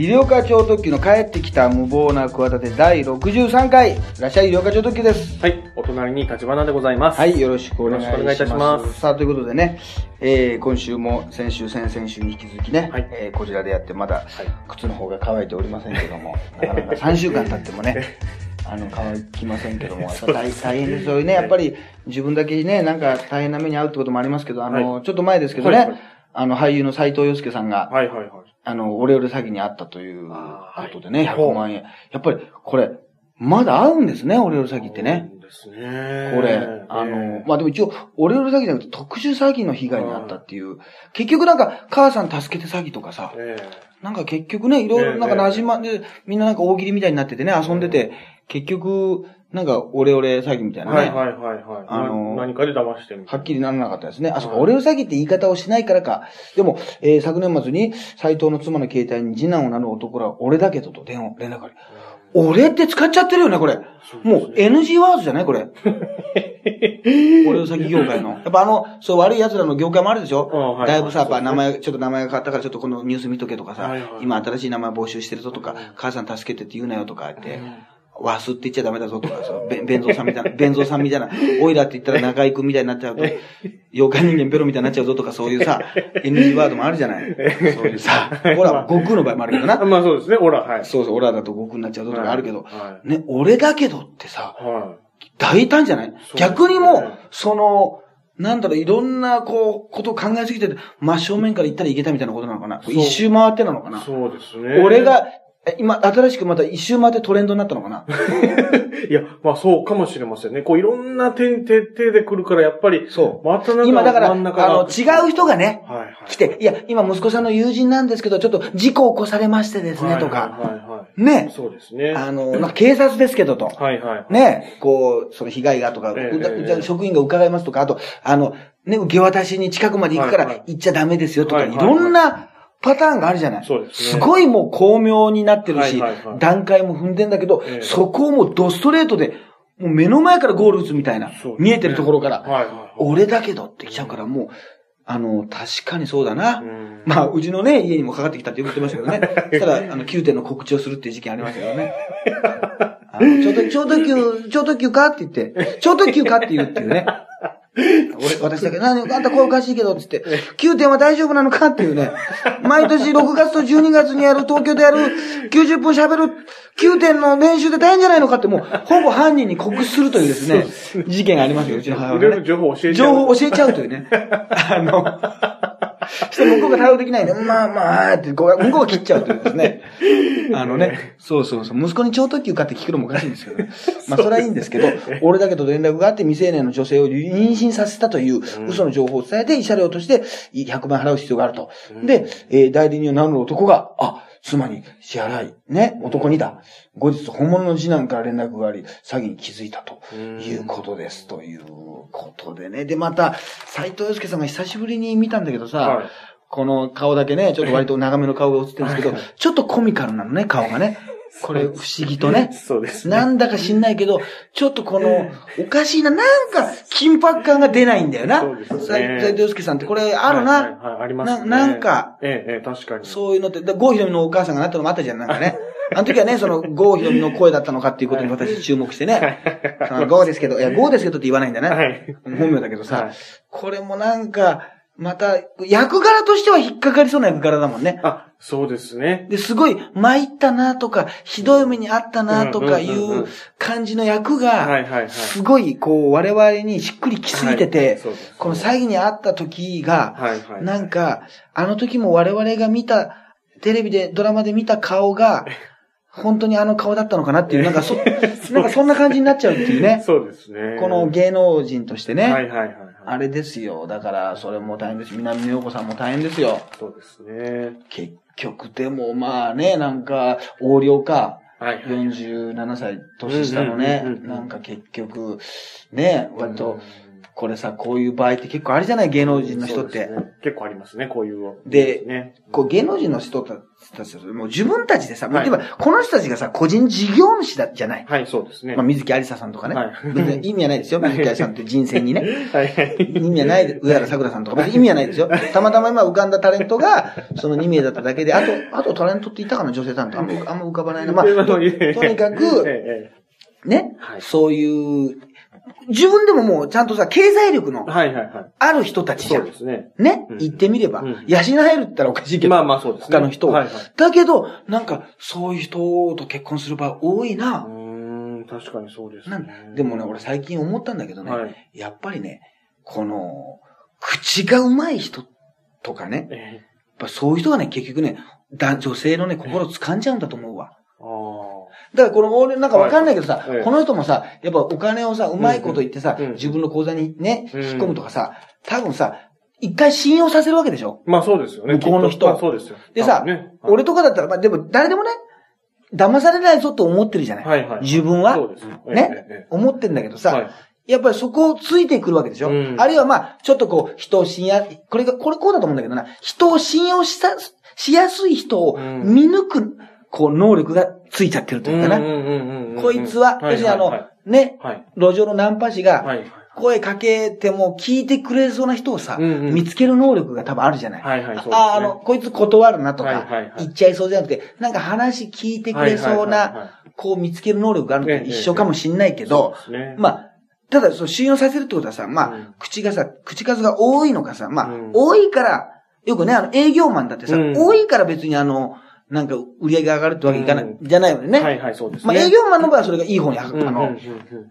医療課長特急の帰ってきた無謀な企て第63回。いらっしゃい、医療課長特急です。はい。お隣に立花でございます。はい、よろしくお願いします。いいたしますさあ、ということでね、えー、今週も先週、先々週に引き続きね、はいえーこちらでやって、まだ靴の方が乾いておりませんけども、なかなか3週間経ってもね、あの、乾きませんけども、大大変ですよね。やっぱり自分だけね、なんか大変な目に遭うってこともありますけど、あの、はちょっと前ですけどね、はいはいあの、俳優の斎藤洋介さんが、はいはいはい。あの、オレオレ詐欺にあったということでね、はい100万円。やっぱり、これ、まだ合うんですね、オレオレ詐欺ってね。ですね。これ、あの、まあ、でも一応、オレオレ詐欺じゃなくて特殊詐欺の被害に遭ったっていう。結局なんか、母さん助けて詐欺とかさ、えなんか結局ね、いろいろなんか馴染まんで、みんななんか大喜利みたいになっててね、遊んでて、結局、なんかオレオレ詐欺みたいえなね。はいはいはいはい。あのな何かで騙してみたはっきりならなかったですね。あ、そうか、はいオレオレ詐欺って言い方をしないからか。でも、えー昨年末に斎藤の妻の携帯に次男を名乗る男ら俺だけどと電話、連絡あり。俺って使っちゃってるよね、これ。もう NG ワードじゃないこれ。オレオレ詐欺業界の。やっぱあの、そう悪い奴らの業界もあるでしょ、うんはいだいぶさ、やっぱ名前、ちょっと名前が変わったからちょっとこのニュース見とけとかさ、はいはい今新しい名前募集してるぞとか、母さん助けてって言うなよとかって、ワスって言っちゃダメだぞとかさ、べ弁蔵さんみたいな、弁蔵さんみたいな、オイラって言ったら中井くんみたいになっちゃうと、妖怪人間ベロみたいになっちゃうぞとか、そういうさ、NG ワードもあるじゃない。そういうさ、ほら、悟空の場合もあるけどな。まあそうですね、オラ、はい。そうそう、オラだと悟空になっちゃうぞとかあるけど、はね、俺だけどってさ、い。は大胆じゃない？ね逆にもう、その、なんだろう、いろんな、こう、ことを考えすぎてて、真正面から行ったらいけたみたいなことなのかな？一周回ってなのかい。な？そうですね。俺、が、え今、新しくまた一周回ってトレンドになったのかな？いや、まあそうかもしれませんね。こういろんな点、点、点で来るから、やっぱり、そう。また今だから、あの、違う人がね、はいはい。来て、いや、今息子さんの友人なんですけど、ちょっと事故を起こされましてですね、とか、はいはいはいはい。ね、そうですね。あの、なんか警察ですけどと、はいはい。ね、こう、その被害がとか、ええうだええじゃあ職員が伺いますとか、あと、あの、ね、受け渡しに近くまで行くから行っちゃダメですよとか、いはいはいはいろんなパターンがあるじゃない。そうですねすごいもう巧妙になってるしはいはいはい、段階も踏んでんだけどええ、そこをもうドストレートで、もう目の前からゴール打つみたいなね、見えてるところから、はいはいはい。俺だけどって来ちゃうから、もう、あの、確かにそうだな。うんまあ、うちのね、家にもかかってきたって言ってましたけどね。ただ、あの、9点の告知をするっていう事件ありましたけどね。あの超特超特急、超特急かって言って、超特急かって言うっていうね。俺、私だけ、何、あんた声おかしいけど、つって、9点は大丈夫なのかっていうね。毎年6月と12月にやる、東京でやる、90分喋る、9点の練習で大変じゃないのかって、もう、ほぼ犯人に告知するというですね、事件がありますよ、うちの母いろいろ親ね。情報教えちゃう。情報教えちゃうというね。あの、して向こうが対応できないんで、まあまあ、って、こう向こうが切っちゃうというですね。あのね、そうそうそう、息子に超特急買って聞くのもおかしいんですけど、ね、まあそれはいいんですけど、俺だけど連絡があって未成年の女性を妊娠させたという嘘の情報を伝えて、慰謝料として100万払う必要があると。で、えー代理人を名乗る男が、あ、妻に支払い、ね、男にだ。後日、本物の次男から連絡があり、詐欺に気づいたということです。ということでね。で、また、斎藤洋介さんが久しぶりに見たんだけどさ、はいこの顔だけね、ちょっと割と長めの顔が映ってるんですけど、ちょっとコミカルなのね、顔がね。これ不思議とね。そうですね。なんだか知んないけど、ちょっとこの、おかしいな、なんか、緊迫感が出ないんだよな。そうですね斎斎藤洋介さんってこれあるな。はいはいはいありますね。ななんか、ええ、ええ、確かに。そういうのって、だ郷ひろみのお母さんがなったのもあったじゃん、なんかね。あの時はね、その、郷ひろみの声だったのかっていうことに私注目してね。その郷ですけど、いや、郷ですけどって言わないんだね。はい。本名だけどさ、はいこれもなんか、また、役柄としては引っかかりそうな役柄だもんね。あ、そうですね。で、すごい、参ったなとか、ひどい目にあったなとかいう感じの役はいが、はいはい。すごい、こう、我々にしっくりきすぎてはいてこの詐欺にあった時が、はいはい。なんか、あの時も我々が見た、テレビで、ドラマで見た顔が、本当にあの顔だったのかなっていう、なんかそ、なんかそんな感じになっちゃうっていうね。そうですね。この芸能人としてね。はいはいはいはい。あれですよ。だから、それも大変です。南野陽子さんも大変ですよ。そうですね。結局、でもまあね、なんか、横領か。はいはい。47歳年下のねうんうんうんう、んなんか結局、ね、割と、これさ、こういう場合って結構あるじゃない芸能人の人って。ね結構ありますね、こういう。でね。こう芸能人の人たちはもう自分たちでさ、はい例えばこの人たちがさ、個人事業主だじゃない。はい、そうですね。まあ、水木有沙さんとかね。はい意味はないですよ。水木有沙さんって人生にね。は いはい。意味はないで、上原桜さんとか別に意味はないですよ。たまたま今浮かんだタレントが、その2名だっただけで、あと、あとタレントっていたかな女性タレント。あんまあんま浮かばないな。まあ、ととにかく、ええね、はいそういう、自分でももうちゃんとさ、経済力のはいはいはい。ある人たちじゃ。そうんですね。ね、うん言ってみれば、うん養えるったらおかしいけど、まあまあそうですね。他の人をはいはい。だけど、なんか、そういう人と結婚する場合多いな。うーん、確かにそうですね。でもね、俺最近思ったんだけどね、はい。やっぱりね、この、口がうまい人とかね、えやっぱそういう人がね、結局ね、だ女性のね、心掴んじゃうんだと思うわ。えあだからこの、俺なんかわかんないけどさ、この人もさ、やっぱお金をさ、うまいこと言ってさ、自分の口座にね、うん。引っ込むとかさ、多分さ、一回信用させるわけでしょ？あ。まあそうですよね。向こうの人。まあそうですよ。でさね、はい。俺とかだったら、まあでも誰でもね、騙されないぞと思ってるじゃない？はいはい。自分は？そうですね。ね？えええ思ってんだけどさ、えはい。やっぱりそこをついてくるわけでしょ、うん。あるいはまあ、ちょっとこう、人を信用、これが、これこうだと思うんだけどな、人を信用した、しやすい人をうん。見抜く、こう、能力がついちゃってるというかな。こいつは、要するにあの、はいね、はい。路上のナンパ師が、はい。声かけても聞いてくれそうな人をさ、見つける能力が多分あるじゃない。あ、あの、こいつ断るなとか、言っちゃいそうじゃなくて、なんか話聞いてくれそうな、はこう見つける能力があるのと一緒かもしんないけいど。まあ、ただ、そう、信用させるってことはさ、まあ、うん口がさ、口数が多いのかさ、まあ、うん多いから、よくね、あの、営業マンだってさ、うん多いから別にあの、なんか、売り上げが上がるってわけいかない、うん。じゃないよね。はいはい、そうですまあ、ね。営業マンの場合はそれがいい方に、あの、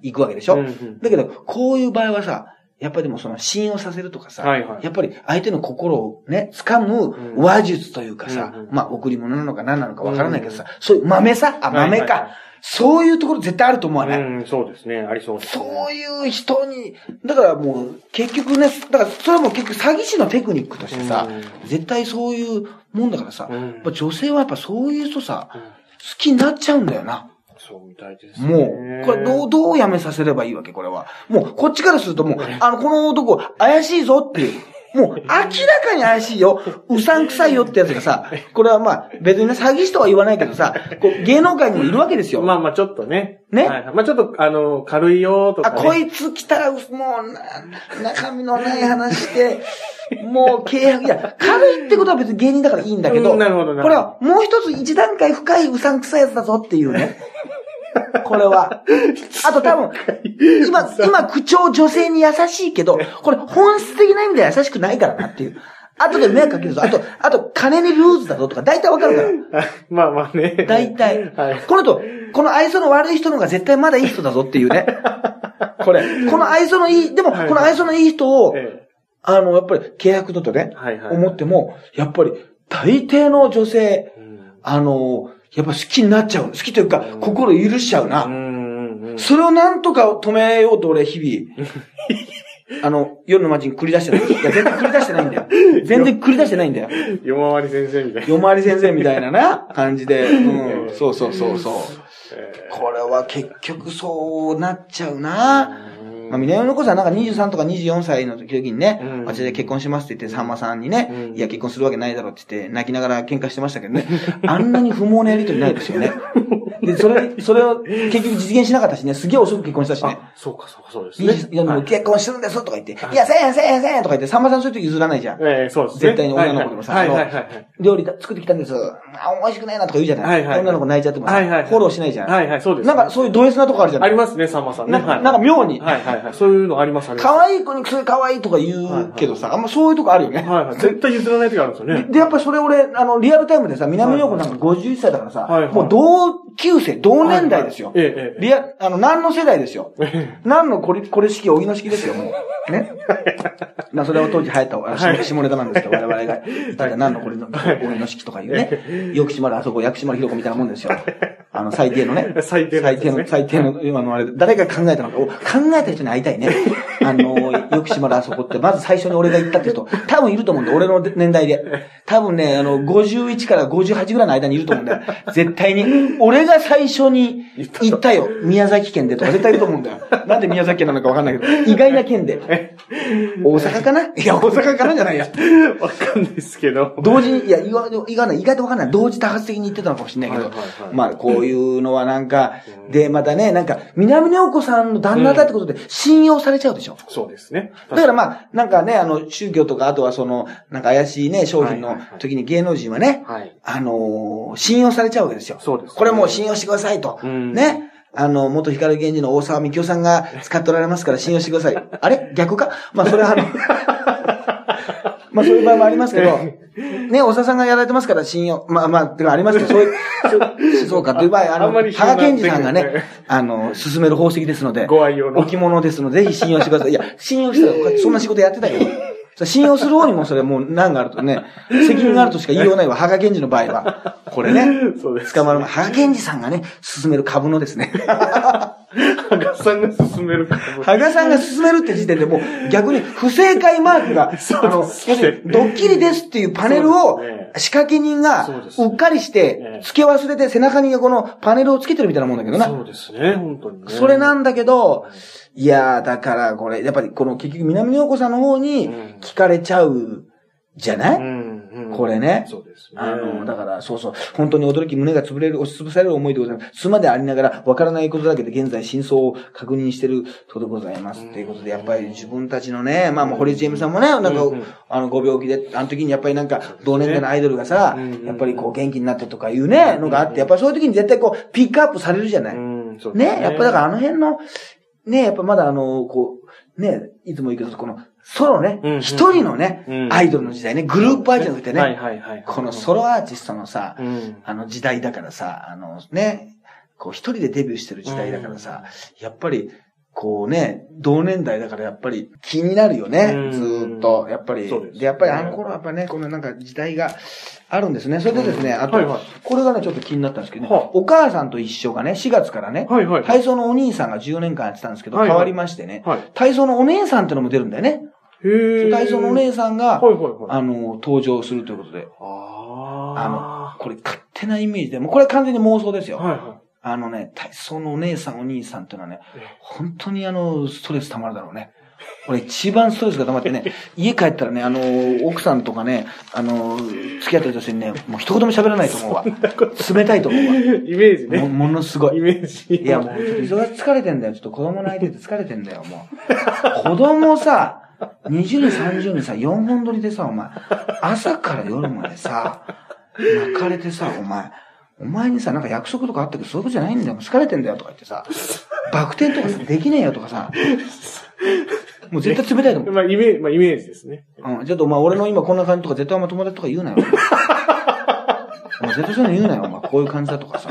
行くわけでしょ、だけど、こういう場合はさ、やっぱりでもその信用させるとかさ、はいはい。やっぱり相手の心をね、掴むうん。話術というかさ、まあ、贈り物なのか何なのかわからないけどさ、そういう豆さ、あ、豆か、そういうところ絶対あると思わない、うん、そうですね。ありそうですね。そういう人に、だからもう、結局ね、だからそれはもう結局詐欺師のテクニックとしてさ、うん絶対そういうもんだからさ、うんやっぱ女性はやっぱそういう人さ、うん好きになっちゃうんだよな。そうみたいですね。もう、これどう、どうやめさせればいいわけ、これは。もう、こっちからするともう、あの、この男、怪しいぞっていう。もう、明らかに怪しいよ。うさんくさいよってやつがさ、これはまあ、別にね、詐欺師とは言わないけどさ、こう芸能界にもいるわけですよ。まあまあちょっとね。ね？はいはいまあちょっと、あの、軽いよとあ、かね。こいつ来たら、もう、な、中身のない話して、もう契約、いや、軽いってことは別に芸人だからいいんだけど、うんなるほどなるほどこれはもう一つ一段階深いうさんくさいやつだぞっていうね。これは。あと多分、今、今口調女性に優しいけど、これ本質的な意味では優しくないからなっていう。後で迷惑かけるぞ。あと、あと、金にルーズだぞとか、大体わかるから。まあまあね。大体。はい。この人、この愛想の悪い人の方が絶対まだいい人だぞっていうね。これ。この愛想のいい、でも、はいこの愛想のいい人を、えあの、やっぱり契約度とねえ、はいはい。思っても、やっぱり、大抵の女性、うんあの、やっぱ好きになっちゃう。好きというかう、ん心許しちゃうな。それをなんとか止めようと俺、日々、あの、夜の街に繰り出してない。いや、全然繰り出してないんだ よ。全然繰り出してないんだよ。夜回り先生みたいな。夜回り先生みたいなな、感じで。うん、そうそうそうそう。えこれは結局そうなっちゃうな。えまあ、南の子さんなんか23とか24歳の時にね、うん。私で結婚しますって言って、さんまさんにね、うん。いや結婚するわけないだろって言って、泣きながら喧嘩してましたけどね、あんなに不毛なやりとりないですよね。で、それ、それを結局実現しなかったしね、すげえ遅く結婚したしね。あ、そうかそうかそうですね。20いや、もうはい結婚してるんですとか言って、はいいや、せんせんせんとか言って、さんまさんそういう時譲らないじゃん。ええそうですね。絶対に女の子でもさはいあのはいはいはい。料理だ作ってきたんです。あ、美味しくないなとか言うじゃない。はいはい女の子泣いちゃってもさ、はいはいはいフォローしないじゃん。はいはい、そうです。なんかそういうド S なとこあるじゃない。ありますね、さんまさんね。なんかはいなんか妙に、はいはいはい。そういうのあります、あります。可愛い子にそれ可愛いとか言うけどさ、あんまそういうとこあるよね。はいはい。絶対譲らない時あるんですよね。で、やっぱりそれ俺、あの、リアルタイムでさ、南陽子なんか51歳だからさ、もう同級生、同年代ですよ。リア、あの、何の世代ですよ。何のこれ、これ式、荻野式ですよ、もう。ね。まあ、それは当時流行った、あ下下ネタなんですけど、我々が言ってた何のこれの、荻野式とかいうね。よくしまる、あそこ、薬師丸ひろ子みたいなもんですよ。あの、最低のね。最低のね最低の、最低の、今のあれ、誰が考えたのか、お考えた人に会いたいね。ああの、よくしまるあそこって、まず最初に俺が行ったって人、多分いると思うんだよ。俺の年代で。多分ね、あの、51から58ぐらいの間にいると思うんだよ。絶対に。俺が最初に行ったよ。宮崎県でとか絶対いると思うんだよ。なんで宮崎県なのかわかんないけど、意外な県で。大阪かな？いや、大阪かなじゃないや。わかんないですけど。同時に、いや、意外意外な意外とわかんない。同時多発的に言ってたのかもしれないけど、まあ、こういうのはなんか、で、またね、なんか、南野子さんの旦那だってことで信用されちゃうでしょ。そうですね。だからまあ、なんかね、あの、宗教とか、あとはその、なんか怪しいね、商品の時に芸能人はね、はい。あのー信用されちゃうわけですよ。そうですねこれもう信用してくださいと。うんね。あの、元光源氏の大沢幹夫さんが使っておられますから信用してください。あれ？逆か？まあ、それはあの、まあ、そういう場合もありますけど、ね、大沢さんがやられてますから信用、まあまあ、てかありますけど、そういう、そうかという場合、あの、羽賀健二さんがね、あの、進める宝石ですので、ご愛用の置物ですので、ぜひ信用してください。いや、信用したら、そんな仕事やってたけど。信用する方にもそれもう難があるとね、責任があるとしか言いようないわ。羽賀健二の場合は。これね。そうです。捕まる前、羽賀健二さんがね、進める株のですね。羽賀さんが進めるから。羽賀さんが進めるって時点でもう逆に不正解マークが、あの、要ですするにドッキリですっていうパネルを仕掛け人がそうっかりしえてえ、付け忘れて背中にこのパネルをつけてるみたいなもんだけどな。そうですね、本当にね。それなんだけど、いやー、だからこれ、やっぱりこの結局南野陽子さんの方にうん。聞かれちゃうじゃない、うん、うん。これね。そうですね。あの、だから、そうそう、本当に驚き胸が潰れる、押しつぶされる思いでございます。すまでありながら、わからないことだけで現在真相を確認してるとでございます。っていうことで、やっぱり自分たちのね、まあ、もう堀ちえみさんもね、なんかあの、ご病気で、あの時にやっぱりなんか、同年代のアイドルがさやっぱりこう、元気になってとかいうね、のがあって、やっぱりそういう時に絶対こう、ピックアップされるじゃない？ね、やっぱだからあの辺の、ね、やっぱまだあの、こう、ね、いつも言うけど、この、ソロね一人のねう、んアイドルの時代ね、グループアイドルってはいね、はいはい。このソロアーティストのさう、ん。あの時代だからさ、あのね、こう一人でデビューしてる時代だからさ、やっぱり、こうね、同年代だからやっぱり気になるよねう、んずーっと。やっぱり。そうですねで、やっぱりあの頃はやっぱね、このなんか時代があるんですね。それでですね、あとはいはい、これがね、ちょっと気になったんですけどねはあ、お母さんと一緒がね、4月からね、はいはい。体操のお兄さんが14年間やってたんですけど、はいはい変わりましてね、はい。体操のお姉さんってのも出るんだよね。へー体操のお姉さんが、はいはいはい。あの、登場するということで、ああの、これ勝手なイメージで、もうこれ完全に妄想ですよ。はいはあのね、体操のお姉さんお兄さんっていうのはねええ、本当にあの、ストレス溜まるだろうね。俺一番ストレスが溜まってね、家帰ったらね、あの、奥さんとかね、あの、付き合ってる女性にね、もう一言も喋らないと思うわ。冷たいと思うわ。い。イメージもね。ものすごいイ。メージ。いや、もう、ちょっと忙し疲れてんだよ。ちょっと子供泣いてて疲れてんだよ、もう。子供さ、20人、30人さ、4本撮りでさ、お前、朝から夜までさ、泣かれてさ、お前、お前にさ、なんか約束とかあったけど、そういうことじゃないんだよ。疲れてんだよ、とか言ってさ、バク転とかさ、できねえよ、とかさ、もう絶対冷たいと思う。まあ、イメージ、まあ、イメージですね。うん、ちょっとお前俺の今こんな感じとか絶対お前友達とか言うなよ。お前絶対そういうの言うなよ、お前。こういう感じだとかさ。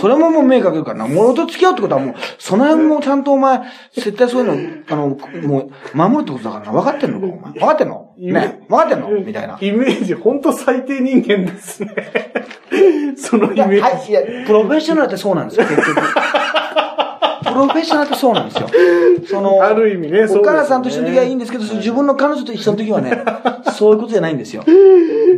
それももう目かけるからな。もと付き合うってことはもう、その辺もちゃんとお前、絶対そういうの、あの、もう、守るってことだからな。分かってんのか、お前。分かってんの？ね分かってんの？みたいな。イメージ、ほんと最低人間ですね。そのイメーはい、いや、プロフェッショナルってそうなんですよ、結局。プロフェッショナルってそうなんですよ。その、ジ。ある意味ね、そうですねお母さんと一緒の時はいいんですけど、自分の彼女と一緒の時はね、そういうことじゃないんですよ。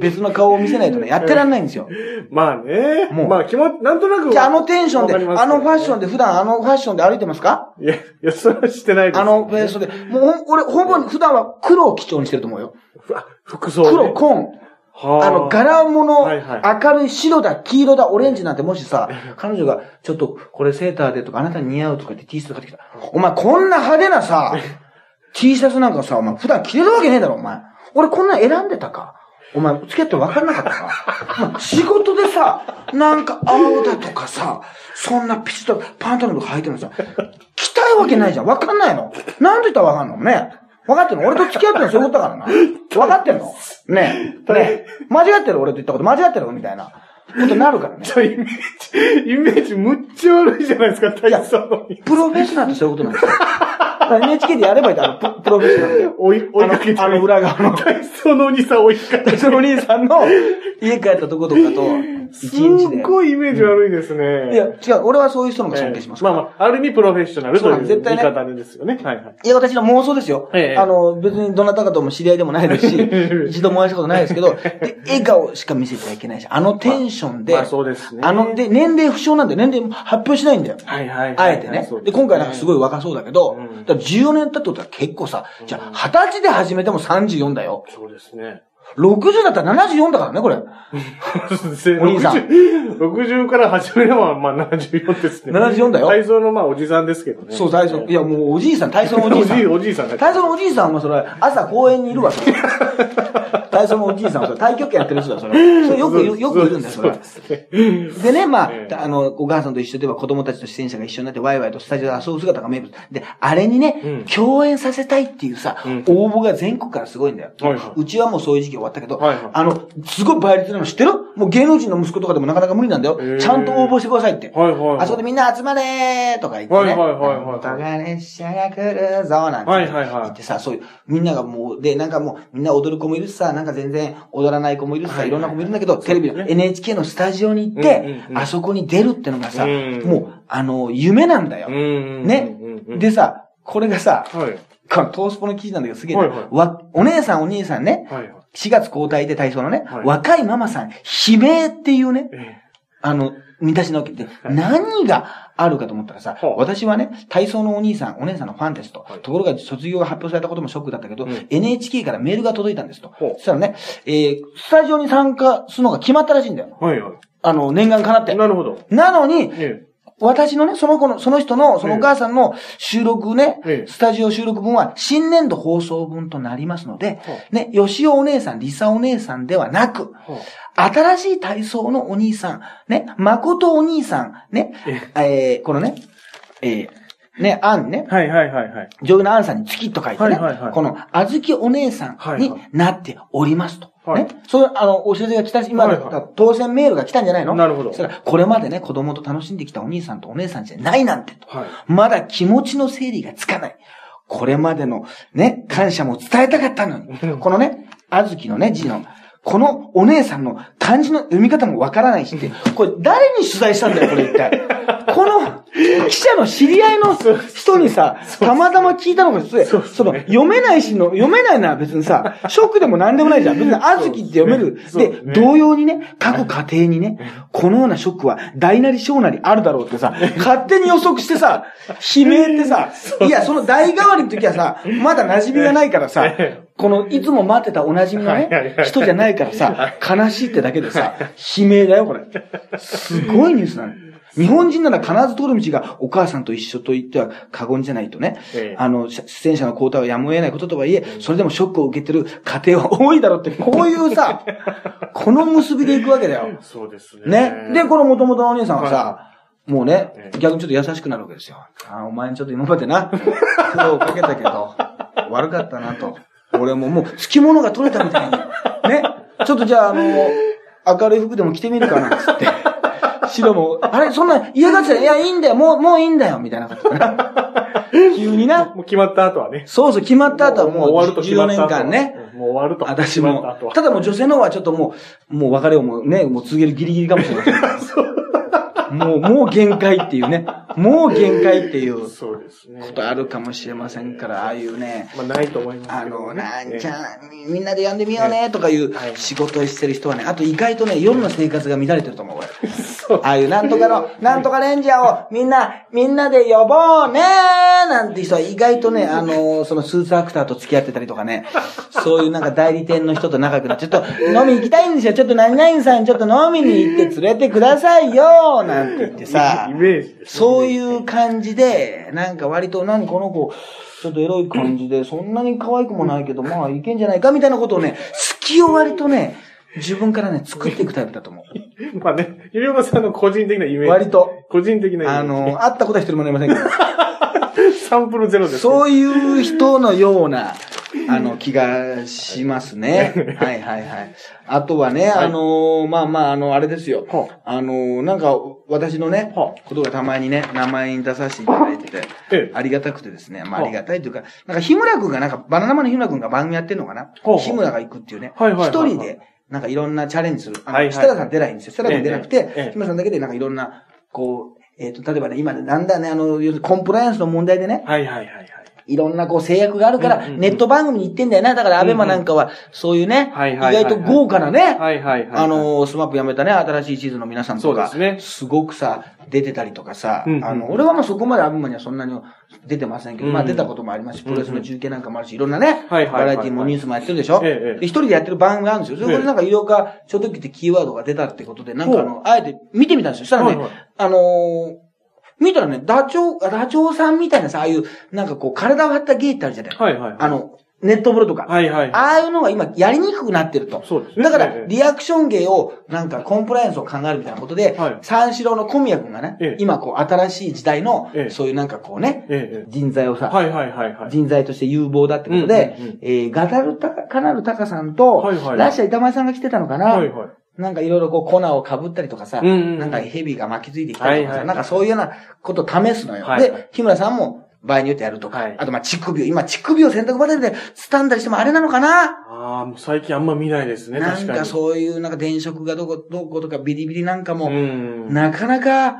別の顔を見せないとね、やってらんないんですよ。まあね。もうまあ気持ち、なんとなく。じゃあ、あのテンションで、あのファッションで。で、普段あのファッションで歩いてますか？いや、いや、それはしてないです。あのベースで。もう俺、ほぼ普段は黒を基調にしてると思うよ。服装ね。黒、紺。はあの、柄物、はいはい明るい白だ、黄色だ、オレンジなんてもしさ、彼女が、ちょっと、これセーターでとか、あなたに似合うとか言って T シャツ買ってきた。お前、こんな派手なさ、T シャツなんかさ、お前、普段着れるわけねえだろ、お前。俺こんなん選んでたかお前、付き合って分かんなかったか？仕事でさ、なんか青だとかさ、そんなピシッとパンタロンとか履いてるのさ、着たいわけないじゃん。分かんないのなんで言ったら分かんの？ね分かってんの？俺と付き合ってるのそういうことだからな。分かってんの？ねえ。ねえ。間違ってる？俺と言ったこと間違ってる？みたいなことになるからね。イメージ、イメージむっちゃ悪いじゃないですか、体操の。プロフェッショナルってそういうことなんですよ。NHK でやればいいんだ、あの、ププロフェッショナルで。追い、追いかけて。あの、裏側の。体操のお兄さん追いかけて。そのお兄さんの家帰ったとことかと、一す日で。っごいイメージ悪いですね。いや、違う、俺はそういう人の方が尊敬します。まあまあ、ある意味プロフェッショナルという言い方でですよね。はいはい。いや、私の妄想ですよ。ええあの、別にどなたかとも知り合いでもないですし、一度もお会いしたことないですけど、で、笑顔しか見せちゃいけないし、あのテンションで、まあそうですね。あの、で、年齢不詳なんで、年齢発表しないんだよ。はいはいはい。あえてね。で、今回なんかすごい。い若そうだけど、14年経ってことは結構さ、じゃあ、20歳で始めても34だよ。そうですね。60だったら74だからね、これ。お兄さん60 60から始めれば、まあ74ですね。74だよ体操のまあおじさんですけどね。そう、体操。いや、もうおじいさん、体操のおじいさん。おじいさんが。体操のおじいさんはそれ、朝公園にいるわ、それ。体操のおじいさんはそれ、太極拳やってる人だ、それ。それよくよくいるんだよ、それ。うですね。まあ、ええあの、お母さんと一緒では子供たちと出演者が一緒になってワイワイとスタジオで遊ぶ姿が名物。で、あれにね、うん共演させたいっていうさ、うん応募が全国からすごいんだよ。うちはもうそういう時期終わったけど、はいはいあの、すごい倍率なの知ってる？もう芸能人の息子とかでもなかなか無理なんだよ。ちゃんと応募してくださいって。はいはいはいあそこでみんな集まれーとか言ってね。はいはいはいはいとか列車が来るぞなんてはいはいはい言ってさ、そういう、みんながもう、で、なんかもう、みんな踊る子もいるしさ、なんか全然踊らない子もいるしさ、はいろんな子もいるんだけど、テレビのね NHK のスタジオに行って、うんあそこに出るってのがさ、うんもう、あの、夢なんだよう。ん。ね。でさ、これがさ、はい。このトースポの記事なんだけど、すげえな、はいはいわ、お姉さんお兄さんね、はいはい。4月交代で体操のね、はい若いママさん、悲鳴っていうね、えあの、見出しなわけで、い何があるかと思ったらさはあ、私はね、体操のお兄さん、お姉さんのファンですとはい。ところが卒業が発表されたこともショックだったけどうん、NHK からメールが届いたんですと。そしたらね、えー、スタジオに参加するのが決まったらしいんだよ。えはいはあの、念願かなってい。。なるほど。なのに、え私のね、その子の、その人の、そのお母さんの収録ねええ、スタジオ収録分は新年度放送分となりますのでは、ね、吉尾お姉さん、リサお姉さんではなく、新しい体操のお兄さん、ね、誠お兄さん、ね、えー、このね、えー、ね、アンね、あはいはいはいはい。女優のアンさんに月と書いてね、はいはいはい。この、あずきお姉さんになっておりますと。はいね。そういう、あの、お知らせが来たし、今、はいはい当選メールが来たんじゃないの？なるほどそしたら、これまでね、子供と楽しんできたお兄さんとお姉さんじゃないなんてと。はい。まだ気持ちの整理がつかない。これまでのね、感謝も伝えたかったのに。このね、あずきのね、字の、このお姉さんの漢字の読み方もわからないしって、これ誰に取材したんだよ、これ一体。この記者の知り合いの人にさ、たまたま聞いたのが、それその、読めないしの、読めないのは別にさ、ショックでも何でもないじゃん。別にあずきって読める。で同様にね、各家庭にね、このようなショックは大なり小なりあるだろうってさ、勝手に予測してさ、悲鳴ってさ、いや、その代替わりの時はさ、まだ馴染みがないからさ、この、いつも待ってたお馴染みのね人じゃないからさ、悲しいってだけでさ、悲鳴だよ、これ。すごいニュースなの。日本人なら必ず通る道がお母さんと一緒と言っては過言じゃないとね。ええあの、出演者の交代はやむを得ないこととはいえ、それでもショックを受けてる家庭は多いだろうって、こういうさ、この結びでいくわけだよ。そうですね。ね。で、この元々のお姉さんはさは、もうねえ、え逆にちょっと優しくなるわけですよ。あお前にちょっと今までな、苦労をかけたけど、悪かったなと。俺ももう、付き物が取れたみたいに。ね。ちょっとじゃあ、あの、明るい服でも着てみるかな、つって。白も、あれ、そんな嫌がってた？ら、いや、いいんだよ、もう、もういいんだよ、みたいなことな。急にな。もう決まった後はね。そうそう、決まった後はもう、終わると決ま14った後は年間ね。。もう終わると。私もただもう女性の方はちょっともう、もう別れをもうね、もう続けるギリギリかもしれません。もう、もう限界っていうね。もう限界っていう。ことあるかもしれませんから、ああいうね、まあ、ないと思いますあの。なんちゃん、みんなで呼んでみようね、とかいうはい仕事をしてる人はね、あと意外とね、夜の生活が乱れてると思う、俺。そう。ああいうなんとかの、なんとかレンジャーをみんな、みんなで呼ぼうねーなんて人は意外とね、あのーそのスーツアクターと付き合ってたりとかね、そういうなんか代理店の人と仲良くなって、ちょっと飲み行きたいんですよ、ちょっと何々さんちょっと飲みに行って連れてくださいよなんて言ってさイ、メージですね。そういう感じで、なんか割と何この子、ちょっとエロい感じで、そんなに可愛くもないけど、まあいけんじゃないかみたいなことをね、隙を割とね、自分からね、作っていくタイプだと思う。まあね、ゆりおかさんの個人的なイメージ。割と。個人的なイメージ。あの、会ったことは一人もありませんけど、サンプルゼロです。そういう人のようなあの、気がしますね。はいはいはい。あとはね、あのーまあまあ、あの、あれですよ。はあのーなんか、私のね、はことがたまにね、名前に出させていただいてて、ええ。ありがたくてですね、まあはありがたいというか、なんか日村くんがなんか、バナナマンの日村くんが番組やってんのかな？日村が行くっていうね、はいはいはい人で、なんかいろんなチャレンジする。あの、はいはい設楽さん出ないんですよ。設楽さん出なくえええ。てえ、日村さんだけでなんかいろんな、こう、えっ、と、例えばね、今ね、なんだね、あの、要するにコンプライアンスの問題でね、はいはいはいはい。いろんなこう制約があるから、ネット番組に行ってんだよな。だから Abema なんかは、そういうね、意外と豪華なね、はいはいはい。あ、の、 SMAP 辞めたね、新しい地図の皆さんとか、そうですね。すごくさ、出てたりとかさ、あの、俺はまあそこまで Abema にはそんなに出てませんけど、うんまあ出たこともありますし、プロレスの中継なんかもあるし、いろんなね、バラエティもニュースもやってるでしょ、一人でやってる番組があるんですよ。それこでなんか医療科書籍ってキーワードが出たってことで、なんかあの、あえて見てみたんですよ。そしたらね、あのー見たらね、ダチョウ、ダチョウさんみたいなさ、ああいう、なんかこう、体を張った芸ってあるじゃない、はいはい。あの、ネット風呂とか。はいはい。ああいうのが今やりにくくなってると。そうですねだからええ、リアクション芸を、なんかコンプライアンスを考えるみたいなことで、はい三四郎の小宮君がね、ええ今こう新しい時代のええ、そういうなんかこうね、えええ人材をさ、え。はいはいはいはい。人材として有望だってことで、うんうんうんえーガダルタカ、カナルタカさんと、はいはいラッシャー板前さんが来てたのかな、はいはい。なんかいろいろこう粉を被ったりとかさ、うんうんうん。なんか蛇が巻きついてきたりとかさ、はいはい。なんかそういうようなことを試すのよ。はいはい。で、日村さんも場合によってやるとか、はい。あとまあ乳首を、今乳首を洗濯バトルで掴んだりしてもあれなのかな？ああ、もう最近あんま見ないですね、なん確かに。かそういうなんか電飾がどこ、どことかビリビリなんかも、うん。なかなか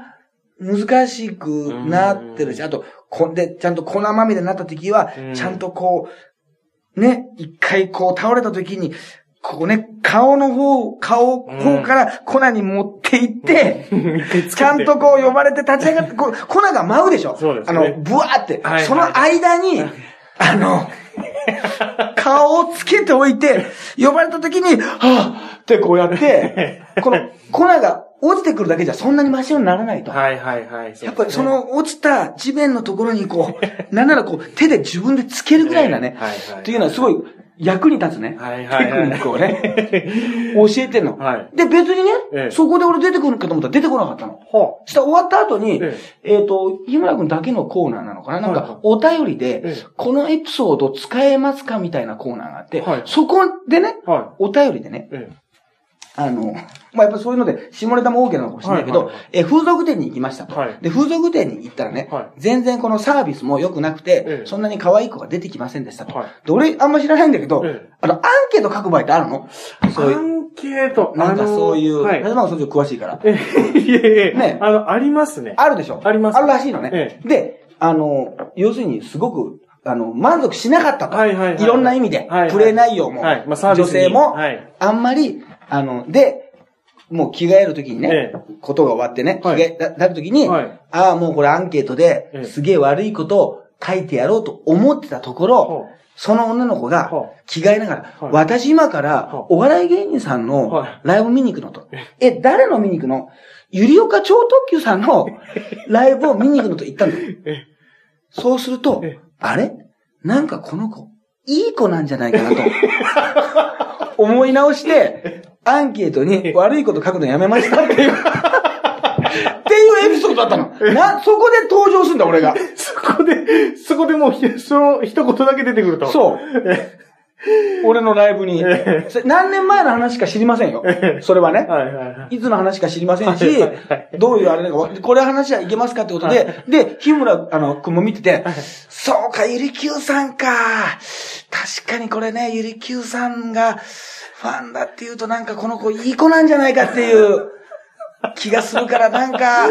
難しくなってるし、うん。あと、こで、ちゃんと粉まみれになった時はう、ん。ちゃんとこう、ね、一回こう倒れた時に、ここね、顔の方、顔、うん方から粉に持っていって、ちゃんとこう呼ばれて立ち上がって、こう粉が舞うでしょ？そうですね。あの、ブワーって、その間に、あの、顔をつけておいて、呼ばれた時に、はぁってこうやって、この粉が落ちてくるだけじゃそんなに真っ白にならないと。はいはいはい。やっぱりそ、の落ちた地面のところにこう、なんならこう手で自分でつけるぐらいなね、はいはい。っていうのはすごい役に立つね。はいはいはい。テクニックをね、教えてんの。はい。で、別にね、ええ。そこで俺出てくるかと思ったら出てこなかったの。はしたら終わった後に、ええ。っ、と、日村くんだけのコーナーなのかな。なんはい。はいか、お便りで、ええ。このエピソード使えますかみたいなコーナーがあって、はい。そこでね、はお便りでね、い。えあの、まあ、やっぱそういうので、下ネタも OK なのかもしれないけど、はいはいはい。え、風俗店に行きましたと。はい。で、風俗店に行ったらね、はい。全然このサービスも良くなくて、ええ。そんなに可愛い子が出てきませんでしたと。はい。で、俺、あんま知らないんだけど、ええ。あの、アンケート書く場合ってあるの？そういう。アンケート、なんかそういう、はい。はまそっち詳しいから。え、いえいえ、ね。あの、ありますね。あるでしょ？あります。あるらしいのね。えで、あの、要するにすごく、あの、満足しなかったと。はいはいはいろんな意味で、はいはい。プレイ内容も、はい。まあサービ女性も、はい。あんまり、あの、で、もう着替えるときにね、ええ。ことが終わってね、着はい。替え、ななるときに、はい。ああ、もうこれアンケートでええ、すげえ悪いことを書いてやろうと思ってたところ、はその女の子がは着替えながら、はい。私今からはお笑い芸人さんのはい。ライブ見に行くのと。え、誰の見に行くの？ゆりおか超特急さんの ライブを見に行くのと言ったんだよ。え。そうするとえ、あれ？なんかこの子、いい子なんじゃないかなと。思い直して、アンケートに悪いこと書くのやめましたっていう。っていうエピソードだったの。な、そこで登場するんだ、俺が。そこで、そこでもうひ、その一言だけ出てくると。そう。俺のライブに。何年前の話か知りませんよ。それはね。はいはいはい。いつの話か知りませんしどういうあれなのか、これ話はいけますかってことで、で、日村、あの、くんも見てて、そうか、ゆりきゅうさんか。確かにこれね、ゆりきゅうさんがファンだって言うとなんかこの子いい子なんじゃないかっていう気がするからなんか、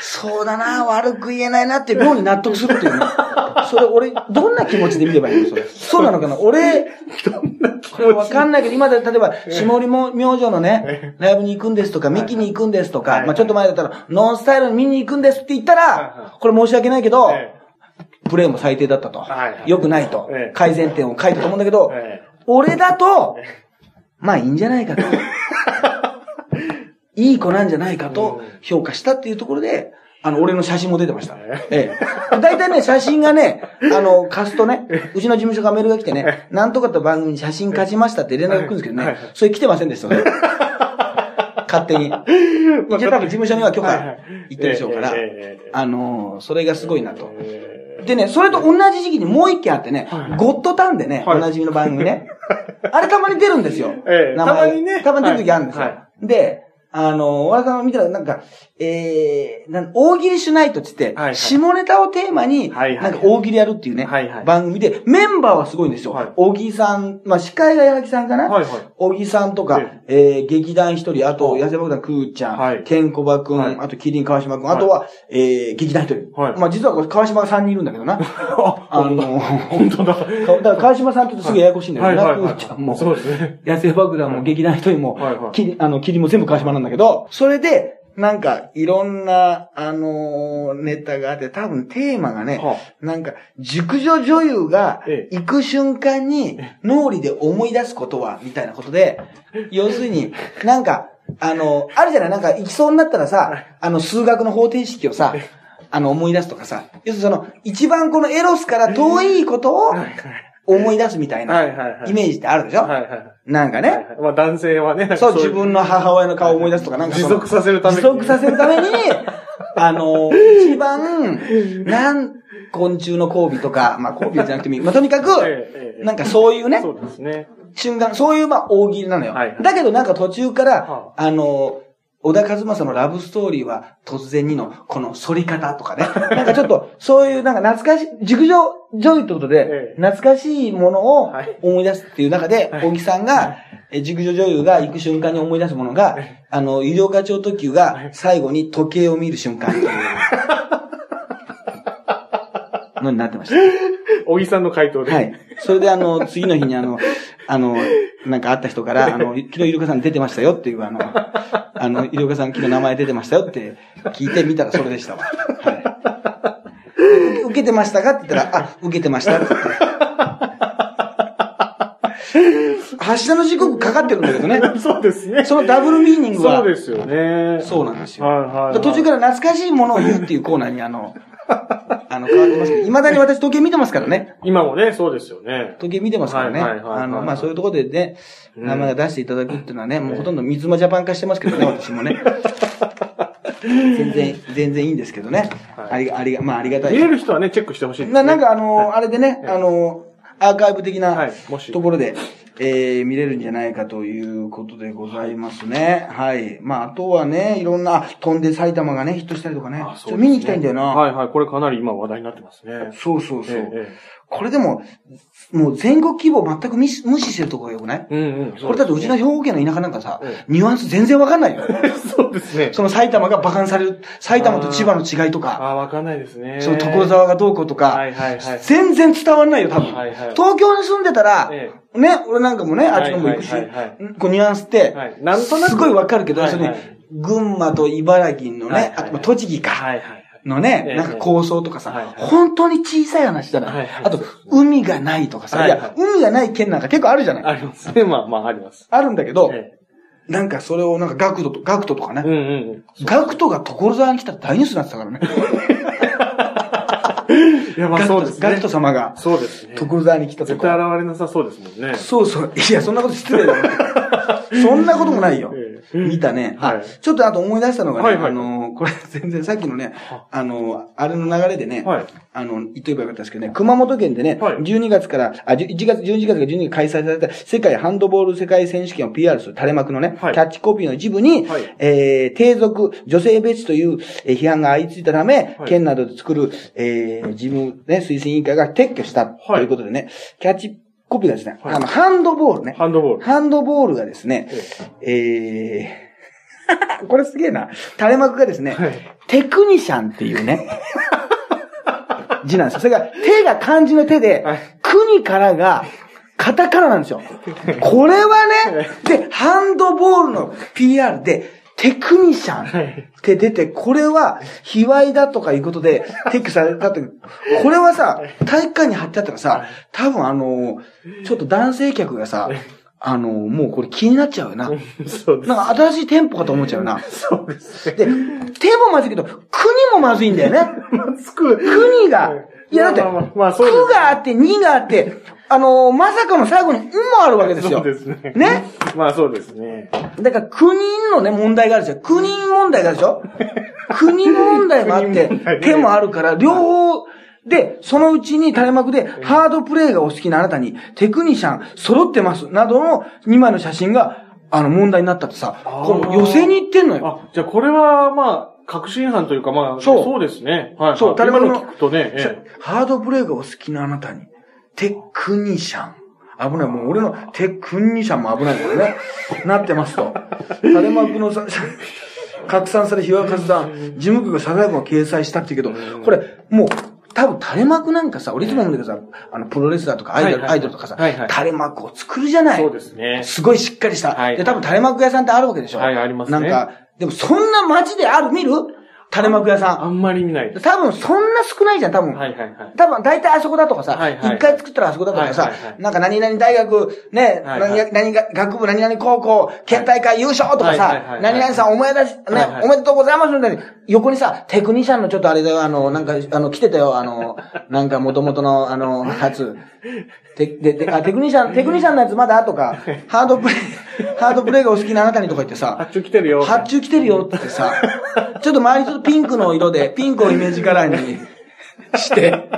そうだな、悪く言えないなって妙に納得するっていうね。それ俺、どんな気持ちで見ればいいの？それ。そうなのかな？俺、これわかんないけど、今で例えば、下りも明星のね、ライブに行くんですとか、ミキに行くんですとか、はいまあちょっと前だったら、ノンスタイルに見に行くんですって言ったら、これ申し訳ないけど、えプレイも最低だったと。良くないと。ええ。改善点を書いたと思うんだけどえ、俺だと、まあいいんじゃないかと。いい子なんじゃないかと評価したっていうところで、あの、俺の写真も出てました。ええ。大体ね、写真がね、あの、貸すとね、うちの事務所がメールが来てね、なんとかと番組に写真貸しましたって連絡が来るんですけどはいね、それ来てませんでしたよね。勝手に。一応多分事務所には許可行ってるでしょうからあの、それがすごいなと。えでね、それと同じ時期にもう一件あってね、はいゴッドタンでね、はいおなじみの番組ね。あれたまに出るんですよ。たまにねたまに出る時あるんですよ。で、あの、和田さんを見たら、なんか、えー、なん大喜利シュナイトって言って、はいはい。下ネタをテーマに、はいはい。なんか大喜利やるっていうね、はいはい。番組で、メンバーはすごいんですよ。はい。大喜利さん、まあ、司会が矢作さんかな、はいはい。小木さんとか、ええ。ー、劇団一人、あと、はい。痩せ爆弾くーちゃん、はい。ケンコバくん、はい。あと、キリン川島くん、はい。あとは、えー、劇団一人。はい。まあ、実はこれ川島が3人いるんだけどな。あ、あの、本当だ。かだから川島さんとすぐややこしいんだよな、はいはいはいくーちゃんも。そうですね。野生爆弾も劇団一人も、はいはい。キリあの、キリンも全部川島なんだけど、それで、なんか、いろんな、あのーネタがあって、多分テーマがね、はなんか、熟女女優がええ。行く瞬間に脳裏で思い出すことは、みたいなことで、要するに、なんか、あの、あるじゃない？なんか行きそうになったらさ、あの、数学の方程式をさ、あの、思い出すとかさ、要するにその、一番このエロスから遠いことをはい。はい。思い出すみたいな。イメージってあるでしょ？はいはい。なんかね。はいはいまあ男性はね、そう、い自分の母親の顔を思い出すとか、なんか持続させるために。持続させるために、あの、一番、なん、昆虫の交尾とか、まあ交尾じゃなくてもいい。まあとにかく、なんかそういうねそ、うですね。瞬間、そういうまあ大喜利なのよ。はいはいだけどなんか途中から、はあの、小田和正のラブストーリーは突然にの、この反り方とかね。なんかちょっと、そういうなんか懐かしい、熟女女優ってことでえ、え。懐かしいものをはい。思い出すっていう中で、はい。大木さんが、え熟女女優が行く瞬間に思い出すものが、あの、医療課長特急が最後に時計を見る瞬間っていう。のになってました。小木さんの回答で。はい。それであの、次の日にあの、あの、なんか会った人から、あの、昨日医療課さん出てましたよっていうあの、あの、医療課さん昨日名前出てましたよって聞いてみたらそれでしたわ。はい。受けてましたかって言ったら、あ、受けてましたって。発射の時刻かかってるんだけどね。そうですね。そのダブルミーニングは。そうですよね。そうなんですよ。はいはいはい。途中から懐かしいものを言うっていうコーナーにあの、あの、変わってますけど、未だに私時計見てますからね。今もね、そうですよね。時計見てますからね。はいはいはいはいあの、まあ、そういうところでね、うん名前が出していただくっていうのはね、もうほとんど三つ間ジャパン化してますけどね、私もね。全然、全然いいんですけどね。はいありが、ありが、まあ、ありがたい。見れる人はね、チェックしてほしいですね。ななんかあの、あれでね、はいあの、アーカイブ的は、ないもし。ところで、えー、見れるんじゃないかということでございますね。はい。まあ、あとはね、いろんな、あ飛んで埼玉がね、ヒットしたりとかね。あちょっと見に行きたいんだよな。はいはい。これかなり今話題になってますね。そうそうそう。ええこれでも、もう全国規模を全く無視無視してるところがよくない？ええうんうん。これだとうちの兵庫県の田舎なんかさえ、ニュアンス全然わかんないよ。そうですね。その埼玉が馬鹿にされる、埼玉と千葉の違いとか、ああ、わかんないですね。その所沢がどうこうとか。は、いはいはい。全然伝わんないよ、多分。はいはい。東京に住んでたら、えね、俺なんかもね、あっちの方も行くし、はいはい。はいこうニュアンスって、はい。なんとなく。すごいわかるけど、はいそれはい群馬と茨城のね、はいはいはい。あとまあ栃木か、はいはいのね、ええなんか構想とかさ、本当に小さい話だな。はいはいあと、海がないとかさ、はいや、海がない県なんか結構あるじゃない、ありますね。まあまあ、あります。あるんだけど、えなんかそれをなんかガクトと、ガクトとかね、えうんうんガクトが所沢に来たら大ニュースになってたからね。うん。いや、まあそうですね。ガクト様がそうですね。所沢に来たと絶対か。現れなさそうですもんね。そうそう。いや、そんなこと失礼だろ。そんなこともないよ。ええ見たね。あ はい、ちょっとあと思い出したのがね、はいはい。あの、これ 全然さっきのね、あの、あれの流れでね、はい。あの、言っとけばよかったですけどね、熊本県でね、はい。12月から、あ、1月、12月から12月開催された世界ハンドボール世界選手権を PR する垂れ幕のね、はい。キャッチコピーの一部に、はい。えー、低俗、女性別という、えー批判が相次いだため、はい。県などで作る、えー、事務ね、推薦委員会が撤去したということでね、キャッチコピーがですね、はい。あの、ハンドボールね、ハンドボール。ハンドボールがですね、ええ。ー、これすげえな。垂れ幕がですね、はい。テクニシャンっていうね、字なんですよ。それが、手が漢字の手ではい、国からが、カタカナなんですよ。これはね、で、ハンドボールの PR で、テクニシャンはいって出て、これは、卑猥だとかいうことで、撤去されたという。これはさ、体育館に貼ってあったらさ、多分あの、ちょっと男性客がさ、あの、もうこれ気になっちゃうよな。えそうです。なんか新しい店舗かと思っちゃうな。そうですね。で、手もまずいけど、国もまずいんだよね。つく。国が、いやだって、まあまあまあ区があって、2があって、あのーまさかの最後に、んもあるわけですよ。そうですね。ね？まあそうですね。だから、国のね、問題があるんですよ。国問題があるでしょ国問題もあって手もあるから、両方、で、そのうちに垂れ幕で、ハードプレイがお好きなあなたに、テクニシャン揃ってます、などの2枚の写真が、あの、問題になったってさ、この寄せに行ってんのよ。あ、じゃあこれは、まあ、確信犯というか、まあ、そうそうですね。はい。そうはい誰もの聞くとね、えハードプレイがお好きなあなたに、テクニシャン。危ない。もう俺のテクニシャンも危ないからね。なってますと。垂れ幕のさ、拡散され、日和活断、事務局が謝罪文を掲載したって言うけど、これ、もう、多分垂れ幕なんかさ、俺いつも思うんだけどさ、あの、プロレスラーとかアイドル、はいはいアイドルとかさ、はいはい垂れ幕を作るじゃない。そうですね。すごいしっかりした。はいで、多分垂れ幕屋さんってあるわけでしょはいありますねなんか、でもそんな街である見る垂れ幕屋さん。あんまり見ない。多分そんな少ないじゃん、多分。はいはいはい。多分、大体あそこだとかさ、はいはい一回作ったらあそこだとかさ、はいはいはいなんか何々大学、ね、はいはい何何が学部何々高校、県大会優勝とかはいはいさはいは、い何々さんお前だし、ねはいはいおめでとうございますみたいに、横にさ、テクニシャンのちょっとあれだよ、あの、なんか、あの、来てたよ、あの、なんか元々の、あの、やつ。テでであテクニシャン、テクニシャンのやつまだとか、ハードプレイ、ハードプレイがお好きなあなたにとか言ってさ、発注来てるよ。発注来てるよってさ、ちょっと周りちょっとピンクの色で、ピンクをイメージカラーにして、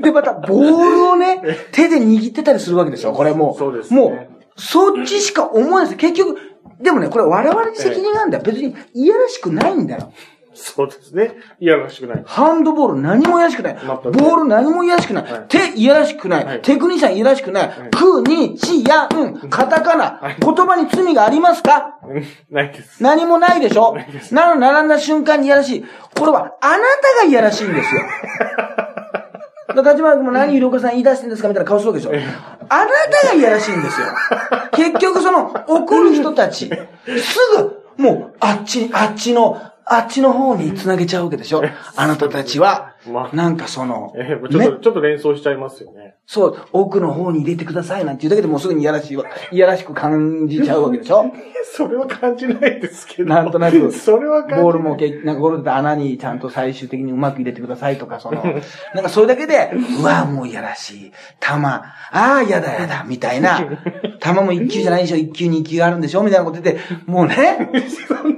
で、またボールをね、手で握ってたりするわけですよ、これもう。そうですねもう、そっちしか思えないです。結局、でもね、これ我々に責任があるんだよ。別に、いやらしくないんだよ。そうですね。いやらしくない。ハンドボール何もいやらしくない。ボール何もいやらしくない。はい手いやらしくない。はいテクニシャンいやらしくない。クニシヤン、カタカナ。言葉に罪がありますか？うんないです。何もないでしょ？ないですなの並んだ瞬間にいやらしい。これはあなたがいやらしいんですよ。立花君も何ゆりおかさん言い出してんですかみたいな顔するわけでしょあなたがいやらしいんですよ。結局その怒る人たち、すぐもうあっち、あっちの、あっちの方に繋げちゃうわけでしょ。あなたたちはま、あなんかその、えーちょっと、ねちょっと連想しちゃいますよね。そう、奥の方に入れてくださいなんて言うだけでもうすぐにいやらしいわ、いやらしく感じちゃうわけでしょ？それは感じないですけど。なんとなく それは感じない。ボールもけ、なんかゴールで穴にちゃんと最終的にうまく入れてくださいとか、その、なんかそれだけで、うわ、もういやらしい。玉、ああ、やだやだ、みたいな。玉も1球じゃないでしょ、1球2球あるんでしょ？みたいなこと言って、もうね、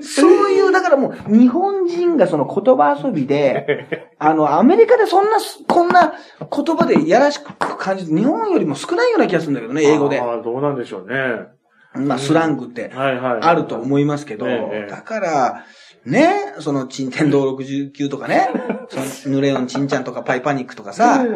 そういう、だからもう、日本人がその言葉遊びで、あの、アメリカでそんな、こんな言葉でやらしく感じる、日本よりも少ないような気がするんだけどね、英語で。ああ、どうなんでしょうね。まあ、スラングって。あると思いますけど、ええだから、ね、その、チンテンドー69とかね、その、ヌレヨンチンちゃんとかパイパニックとかさ、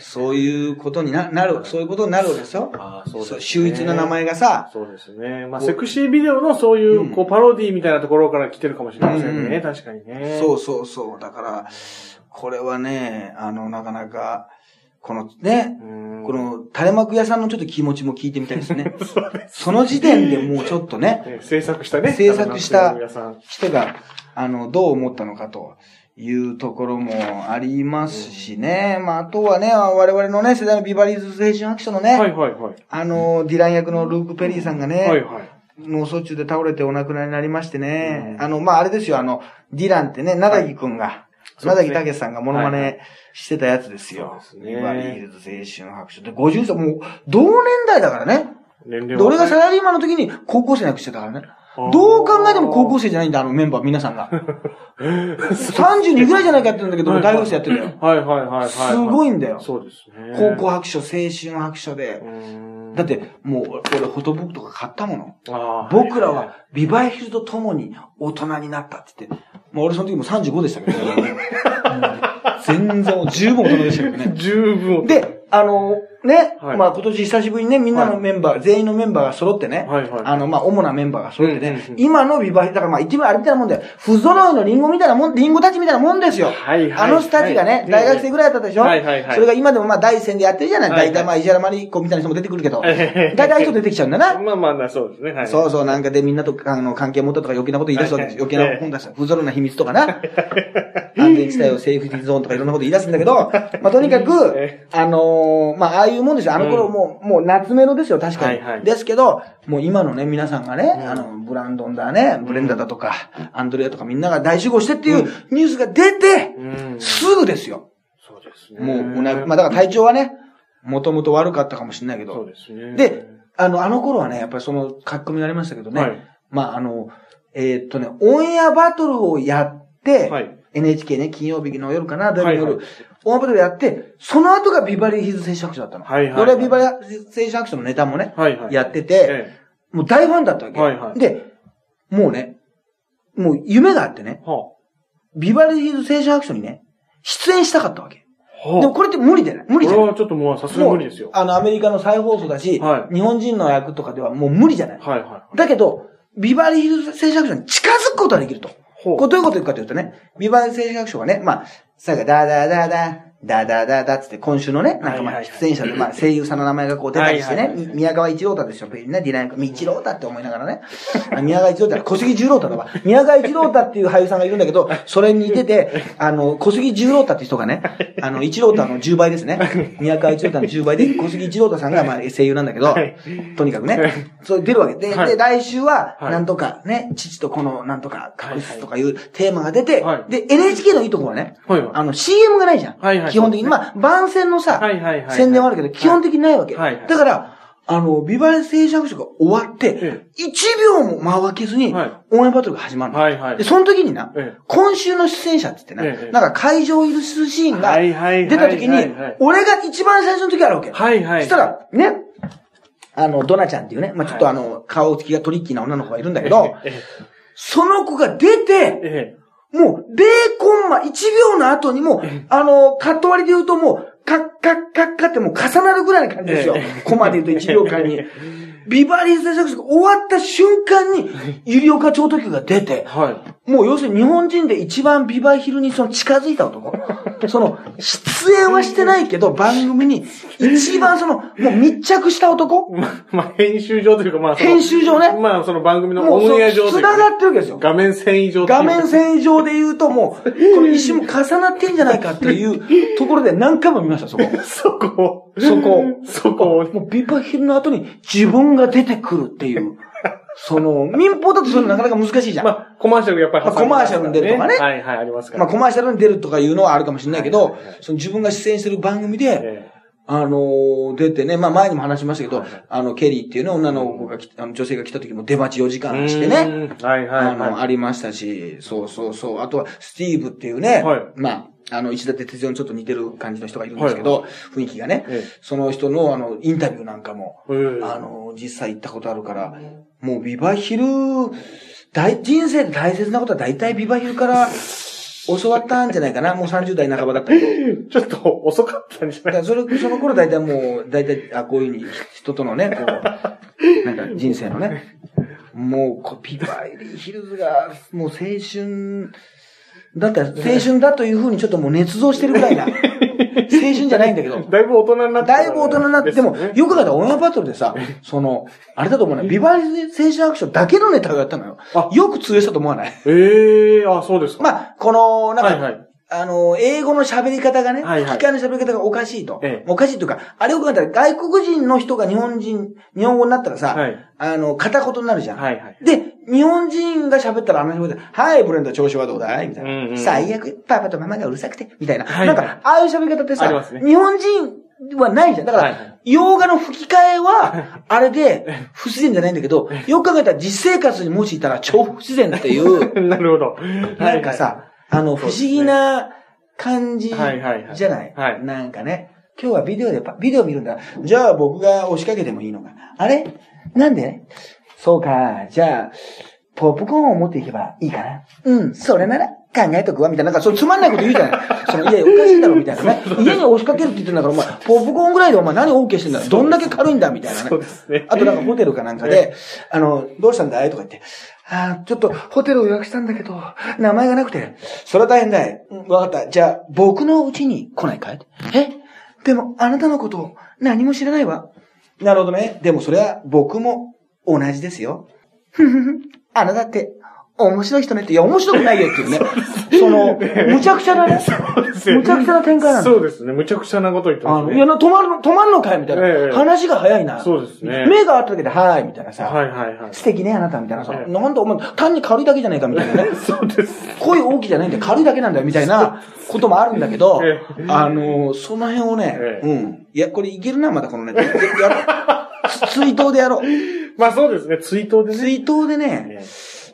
そういうことにななる、そういうことになるわけですよ。ああ、そうですね。秀逸な名前がさ、そうですね。まあ、セクシービデオのそういう、こう、パロディみたいなところから来てるかもしれませんね。うん確かにね。そうそうそう。だから、これはね、あの、なかなか、このね、うん。この垂れ幕屋さんのちょっと気持ちも聞いてみたいですね。その時点でもうちょっとね、ね。制作したね。制作した皆さん。人が、あの、どう思ったのかというところもありますしね。まあ、あとはね、我々のね、世代のビバリーズ青春白書のね、はいはいはい。あの、ディラン役のルーク・ペリーさんがね、はいはい。脳卒中で倒れてお亡くなりになりましてね、うんあの、まあ、あれですよ、あの、ディランってね、なだぎくんが、なだぎたけしさんがモノマネしてたやつですよ。そうですねビバリーズ青春白書で、50歳、もう、同年代だからね。年齢で、俺がサさ、ラリーマンの時に高校生なくしてたからね。どう考えても高校生じゃないんだ、あのメンバー、皆さんが。32ぐらいじゃないかって言うんだけど、大学生やってるんだよ。はいはいはいはい。すごいんだよ。そうですね。高校白書、青春白書でう。ん。だって、もう、俺、フォトブックとか買ったもの。僕らは、ビバイヒルと共に大人になったって言って。もう俺その時も35でしたけどね。う ん全然、十分大人でしたけどね。十分。で、あの、ね、はいまあ今年久しぶりにね、みんなのメンバー、全員のメンバーが揃ってね、はいはいあの、まあ主なメンバーが揃ってね、うんうんうん今のビバイ、だからまあ一番あれみたいなもんだよ。不揃いのリンゴみたいなもん、リンゴたちみたいなもんですよ。はいはい。あの人たちがね、はい大学生ぐらいだったでしょ、はいはいはいそれが今でもまあ第一線でやってるじゃない、はいはい大体まあ石原まり子みたいな人も出てくるけど、はいはいはい大体人出てきちゃうんだな。まあまあな、そうですね。はい。そうそう、なんかでみんなとあの関係持ったとか余計なこと言い出すわけです。余計な本出す。不揃いな秘密とかな。安全地帯をセーフティーゾーンとかいろんなこと言い出すんだけど、まあとにかくえ、あのーまあああいうもんですよ。あの頃うんもう、もう夏メロですよ、確かに。はいはいですけど、もう今のね、皆さんがね、うんあの、ブランドンだね、ブレンダーだとか、アンドレアとかみんなが大集合してっていうニュースが出て、うん。すぐですよ。そうですね。もう、もうなまあだから体調はね、もともと悪かったかもしれないけどそう、ですね。で、あの、あの頃はね、やっぱりその書き込みがありましたけどね、はいまあ、あの、えーっとね、オンエアバトルをやって、はい。NHK ね、金曜日の夜かな、土曜日の夜、はいはい大盤トルやって、その後がビバリーヒルズ青春白書だったの。はいはい俺はビバリー青春白書のネタもね、はいはい。やってて、えもう大ファンだったわけ。はいはいで、もうね、もう夢があってねえ、はビバリーヒルズ青春白書にね、出演したかったわけ。あ。はでもこれって無理じゃない？無これ理じゃない？はちょっともうさすがに無理ですよ。あの、アメリカの再放送だし、はい日本人の役とかではもう無理じゃない？はいはだけど、ビバリーヒルズ青春白書に近づくことができると。これどういうこと言うかというとね、ビバリー青春白書がね、まあ、さがダーダーダーダー、ダーダーダーダーつって今週のね、なんかまあ出演者で、まあ声優さんの名前がこう出たりしてね宮川一郎太ですよ、ね、ディライン、一郎太って思いながらね、あ宮川一郎太、小杉十郎太だわ。宮川一郎太っていう俳優さんがいるんだけど、それに似てて、あの、小杉十郎太って人がね、あの、一郎太の10倍ですね。宮川一郎太の10倍で、小杉一郎太さんがまあ声優なんだけどはい、とにかくね、そう出るわけ。で、はい。で、来週は、はい。なんとかね、父と子のなんとか隠すとかいうテーマが出てはい、で、NHK のいいところはね、あの、CM がないじゃん。基本的に。まあ、番宣のさ。宣伝はあるけど、基本的にないわけ。だから、あの、ビバリー製作所が終わってえ、1秒も間を空けずに、はい応援バトルが始まるの。はいはいで、。その時にな、ええ今週の出演者って言ってな、ええなんか会場入りするシーンが出た時に俺が一番最初の時あるわけ。はいはい。そしたら、ね、あの、ドナちゃんっていうね、まあちょっとあの、顔つきがトリッキーな女の子がいるんだけど、えその子が出え、て、えもう、0コンマ1秒の後にも、あの、カット割りで言うともう、カッカッカッカってもう重なるぐらいな感じですよえ。コマで言うと1秒間に。ビバリー製作所が終わった瞬間に、ゆりおか超特急が出え。て、はい。もう要するに日本人で一番ビバヒルにその近づいた男。その、出演はしてないけど、番組に一番その、もう密着した男 ま、まあ、編集上というか、まあ、編集上ねまあ、その番組のオンエア上というか繋がってるわけですよ。画面遷移上画面遷移上で言うともう、この石も重なってんじゃないかっていうところで何回も見ました、そこ。そこ。そこ。そこを。もうビバヒルの後に自分が出てくるっていう。その、民放だとそういうのなかなか難しいじゃん。まあ、まあ、コマーシャルやっぱり挟んでまあコマーシャルに出るとかねはいはい、ありますから。コマーシャルに出るとかいうのはあるかもしれないけどはいはいはい、その自分が出演してる番組で、えあのー出てね、まあ前にも話しましたけどあの、ケリーっていうね、女の子が来あの女性が来た時も出待ち4時え間してね、うん。はいはいあの、はい。ありましたし、そうそうそう。あとは、スティーブっていうね、はい。まあ、あの、石田哲夫にちょっと似てる感じの人がいるんですけど、雰囲気がね、えその人のあの、インタビューなんかも、あの、実際行ったことあるから、もうビバヒル、大、人生で大切なことは大体ビバヒルから教わったんじゃないかな。もう30代半ばだったけど。ちょっと遅かったんじゃない？それ、その頃大体もう、大体、あ、こういうふうに人とのね、こう、なんか人生のね、もう、こうビバリーヒルズが、もう青春、だったら 青春だというふうにちょっともう捏造してるぐらいな、青春じゃないんだけど、だいぶ大人になってだいぶ大人になって、でも、よく考えたらオンエアバトルでさ、その、あれだと思うね、ビバリー青春アクションだけのネタをやったのよ。あ。よく通用したと思わない？ええ。あ、そうですか。まあ、この、なんか、はいはいあの、英語の喋り方がね、はいはい吹き替えの喋り方がおかしいと。ええおかしいというか、あれよく考えたら外国人の人が日本人、日本語になったらさ、はいあの、片言になるじゃん。はいはい。で、日本人が喋ったらあの人で、はい、ブレンド調子はどうだいみたいな、うんうん最悪、パパとママがうるさくて、みたいな。はいなんか、ああいう喋り方ってさ、日本人はないじゃん。だから、はいはい洋画の吹き替えは、あれで、不自然じゃないんだけど、よく考えたら実生活にもしいたら超不自然っていう、なるほど。なんかさ、あの、不思議な感じじはい？はいはいゃないはいなんかね、今日はビデオでパ、ビデオ見るんだ。じゃあ僕が押しかけてもいいのか。あれ？なんで？そうか、じゃあ、ポップコーンを持っていけばいいかな。うん、それなら考えとくわ、みたいな。なんか、そうつまんないこと言うじゃない？その、いやいや、おかしいだろ、みたいなね。家に押しかけるって言ってんだから、お前、ポップコーンぐらいでお前何 OK してんだどんだけ軽いんだ、みたいなね。そうですね。あとなんかホテルかなんかで、あの、どうしたんだい？とか言って、あーちょっとホテルを予約したんだけど、名前がなくて、それは大変だい。うんわかった。じゃあ、僕の家に来ないかい？え？でも、あなたのことを何も知らないわ。なるほどね。でもそれは僕も同じですよ。ふふふ。あなたって、面白い人ねって、いや、面白くないよっていうね。その、むちゃくちゃなね。むちゃくちゃな展開なんだそうですね。むちゃくちゃなこと言ってますね。いや、な止まるの、止まんのかいみたいな。ええ話が早いな。そうですね目があっただけで、はーい、みたいなさ。はいはいはい。素敵ね、あなたみたいなさ。ええなんだお前、単に軽いだけじゃないかみたいなね。そうです。声大きいじゃないんだよ、軽いだけなんだよ、みたいなこともあるんだけどええ、あの、その辺をねえ、えうん。いや、これいけるな、まだこのね。ややろう。ツツイートでやろう。まあそうですね。追悼でね。ツイートでね、え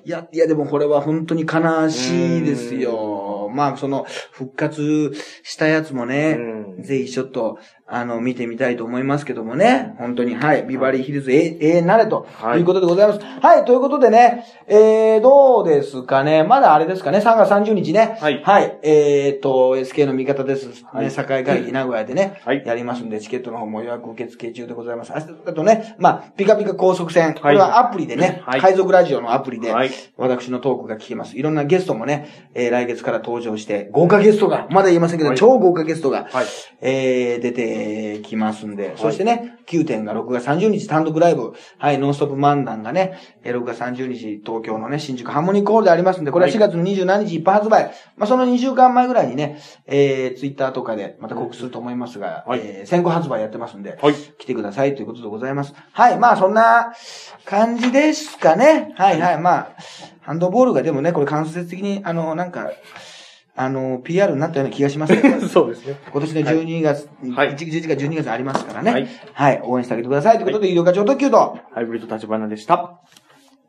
いや、いや、でもこれは本当に悲しいですよ。まあ、その、復活したやつもね、うんぜひちょっと、あの、見てみたいと思いますけどもね。本当に、はい。ビバリーヒルズ、え、ええなれと、はいいうことでございます。はい。ということでね、えー、どうですかね。まだあれですかね、3月30日ね。はいはい。えーと、SK の味方です。はいね、境会議名古屋でね、はいやりますんで、チケットの方も予約受付中でございます。明日だとね、まあ、ピカピカ高速船。これはアプリでね、はい海賊ラジオのアプリで、はい私のトークが聞けます。いろんなゲストもね、えー来月から登場して、豪華ゲストが、まだ言いませんけど、はい超豪華ゲストが、はいえー出てきますんで、そしてね、9点が6月30日単独ライブ、はい、ノンストップ漫談がね、えー6月30日東京のね、新宿ハーモニーコールでありますんで、これは4月の27日一般発売。まあ、その2週間前ぐらいにね、えー、ツイッターとかでまた告知すると思いますが、はいえー先行発売やってますんで、はい来てくださいということでございます。はい、まあそんな感じですかね。はいはい、まあ、ハンドボールがでもね、これ間接的に、あの、なんか、あの、PR になったような気がしますけど そうですね。今年の12月、はい1 11月、12月ありますからね。はいはい。応援してあげてください。ということで、医療課長特急と、ハイブリッド立花でした。